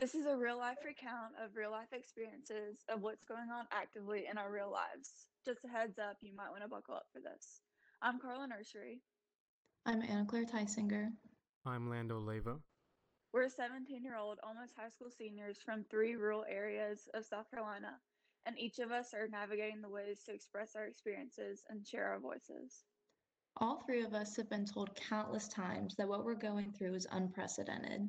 This is a real life recount of real life experiences of what's going on actively in our real lives. Just a heads up, you might want to buckle up for this. I'm Carla Nursery. I'm Anna Claire Tysinger. I'm Lando Leva. We're 17 year old, almost high school seniors from three rural areas of South Carolina, and each of us are navigating the ways to express our experiences and share our voices. All three of us have been told countless times that what we're going through is unprecedented.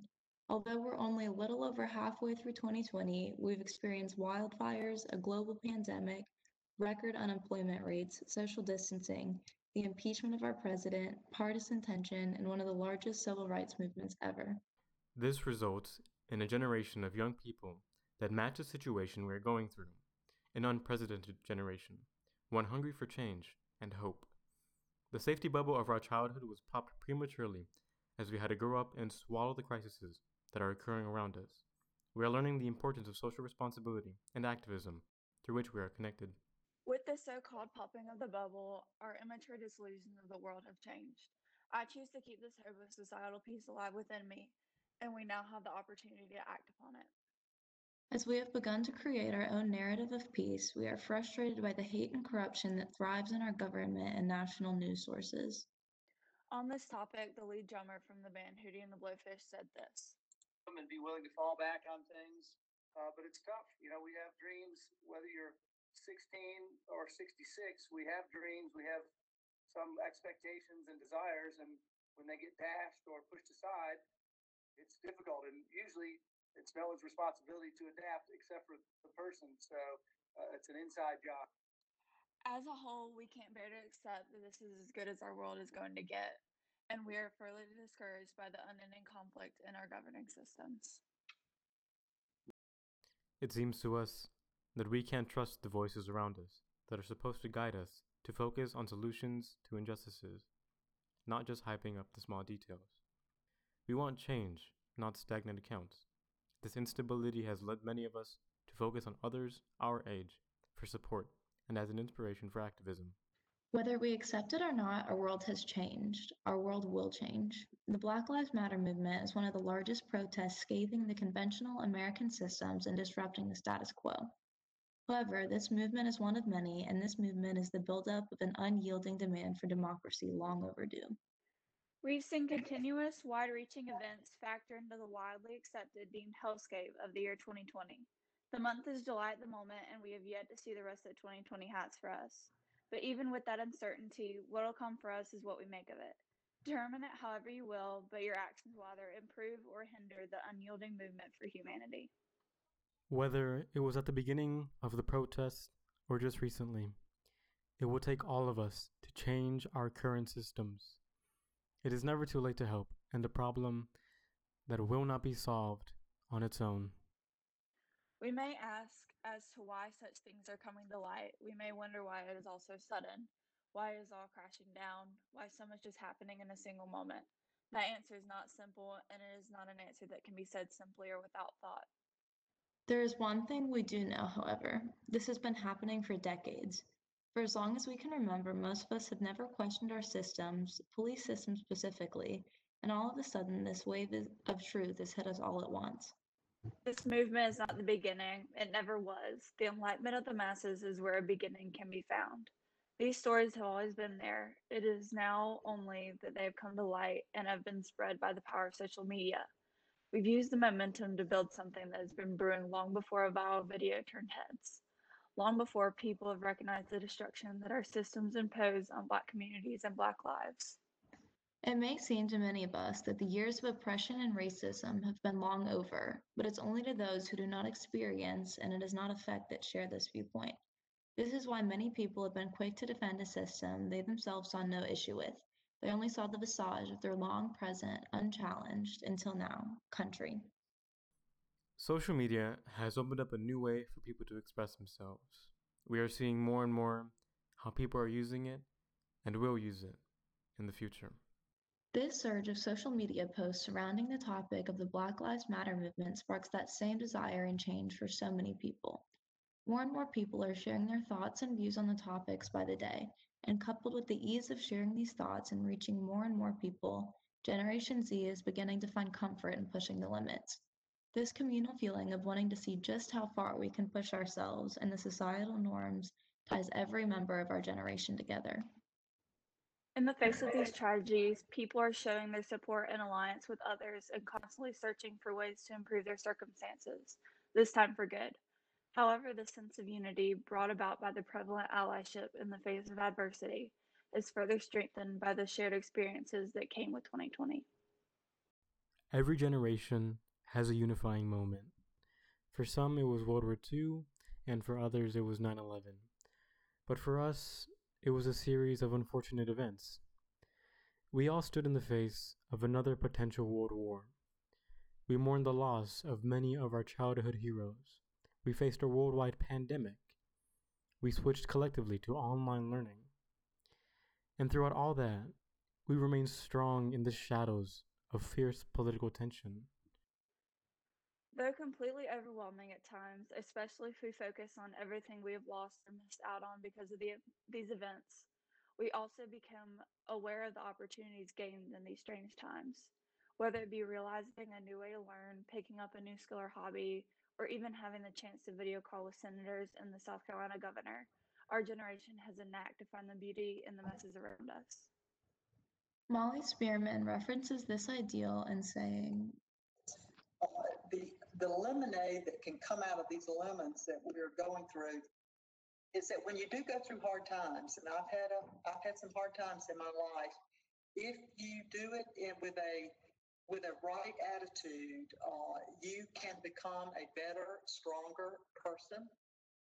Although we're only a little over halfway through 2020, we've experienced wildfires, a global pandemic, record unemployment rates, social distancing, the impeachment of our president, partisan tension, and one of the largest civil rights movements ever. This results in a generation of young people that match the situation we're going through, an unprecedented generation, one hungry for change and hope. The safety bubble of our childhood was popped prematurely as we had to grow up and swallow the crises that are occurring around us. We are learning the importance of social responsibility and activism through which we are connected. With the so called popping of the bubble, our immature disillusions of the world have changed. I choose to keep this hope of societal peace alive within me, and we now have the opportunity to act upon it. As we have begun to create our own narrative of peace, we are frustrated by the hate and corruption that thrives in our government and national news sources. On this topic, the lead drummer from the band Hootie and the Blowfish said this and be willing to fall back on things. Uh, but it's tough. You know, we have dreams, whether you're 16 or 66, we have dreams, we have some expectations and desires. And when they get dashed or pushed aside, it's difficult. And usually it's no one's responsibility to adapt except for the person. So uh, it's an inside job. As a whole, we can't bear to accept that this is as good as our world is going to get and we are further discouraged by the unending conflict in our governing systems. It seems to us that we can't trust the voices around us that are supposed to guide us to focus on solutions to injustices, not just hyping up the small details. We want change, not stagnant accounts. This instability has led many of us to focus on others our age for support and as an inspiration for activism. Whether we accept it or not, our world has changed. Our world will change. The Black Lives Matter movement is one of the largest protests scathing the conventional American systems and disrupting the status quo. However, this movement is one of many, and this movement is the buildup of an unyielding demand for democracy long overdue. We've seen continuous, wide reaching events factor into the widely accepted deemed hellscape of the year 2020. The month is July at the moment, and we have yet to see the rest of 2020 hats for us. But even with that uncertainty, what'll come for us is what we make of it. Determine it however you will, but your actions will either improve or hinder the unyielding movement for humanity. Whether it was at the beginning of the protest or just recently, it will take all of us to change our current systems. It is never too late to help, and a problem that will not be solved on its own. We may ask, as to why such things are coming to light, we may wonder why it is all so sudden. Why is all crashing down? Why so much is happening in a single moment? That answer is not simple, and it is not an answer that can be said simply or without thought. There is one thing we do know, however. This has been happening for decades. For as long as we can remember, most of us have never questioned our systems, police systems specifically, and all of a sudden, this wave of truth has hit us all at once. This movement is not the beginning. It never was. The enlightenment of the masses is where a beginning can be found. These stories have always been there. It is now only that they have come to light and have been spread by the power of social media. We've used the momentum to build something that has been brewing long before a viral video turned heads, long before people have recognized the destruction that our systems impose on Black communities and Black lives. It may seem to many of us that the years of oppression and racism have been long over, but it's only to those who do not experience and it does not affect that share this viewpoint. This is why many people have been quick to defend a system they themselves saw no issue with. They only saw the visage of their long present, unchallenged, until now, country. Social media has opened up a new way for people to express themselves. We are seeing more and more how people are using it and will use it in the future. This surge of social media posts surrounding the topic of the Black Lives Matter movement sparks that same desire and change for so many people. More and more people are sharing their thoughts and views on the topics by the day, and coupled with the ease of sharing these thoughts and reaching more and more people, Generation Z is beginning to find comfort in pushing the limits. This communal feeling of wanting to see just how far we can push ourselves and the societal norms ties every member of our generation together. In the face of these tragedies, people are showing their support and alliance with others and constantly searching for ways to improve their circumstances, this time for good. However, the sense of unity brought about by the prevalent allyship in the face of adversity is further strengthened by the shared experiences that came with 2020. Every generation has a unifying moment. For some, it was World War II, and for others, it was 9 11. But for us, it was a series of unfortunate events. We all stood in the face of another potential world war. We mourned the loss of many of our childhood heroes. We faced a worldwide pandemic. We switched collectively to online learning. And throughout all that, we remained strong in the shadows of fierce political tension. Though completely overwhelming at times, especially if we focus on everything we have lost or missed out on because of the, these events, we also become aware of the opportunities gained in these strange times. Whether it be realizing a new way to learn, picking up a new skill or hobby, or even having the chance to video call with senators and the South Carolina governor, our generation has a knack to find the beauty in the messes around us. Molly Spearman references this ideal in saying, the lemonade that can come out of these lemons that we're going through is that when you do go through hard times, and I've had a I've had some hard times in my life, if you do it in, with a with a right attitude, uh, you can become a better, stronger person.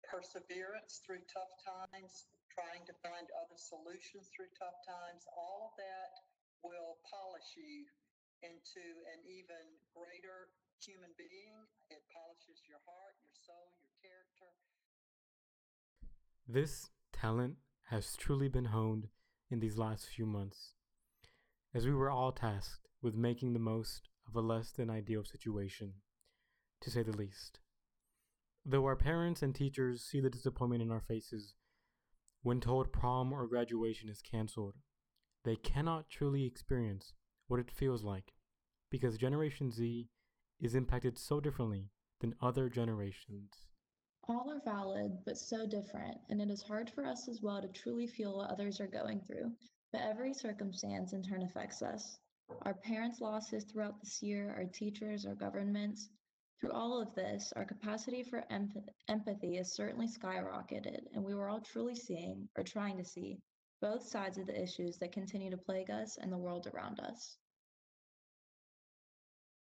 Perseverance through tough times, trying to find other solutions through tough times, all of that will polish you into an even greater human being. It polishes your heart, your soul, your character. This talent has truly been honed in these last few months, as we were all tasked with making the most of a less than ideal situation, to say the least. Though our parents and teachers see the disappointment in our faces when told prom or graduation is canceled, they cannot truly experience what it feels like because Generation Z is impacted so differently than other generations. All are valid, but so different, and it is hard for us as well to truly feel what others are going through. But every circumstance in turn affects us. Our parents' losses throughout this year, our teachers, our governments. Through all of this, our capacity for empath- empathy is certainly skyrocketed, and we were all truly seeing, or trying to see, both sides of the issues that continue to plague us and the world around us.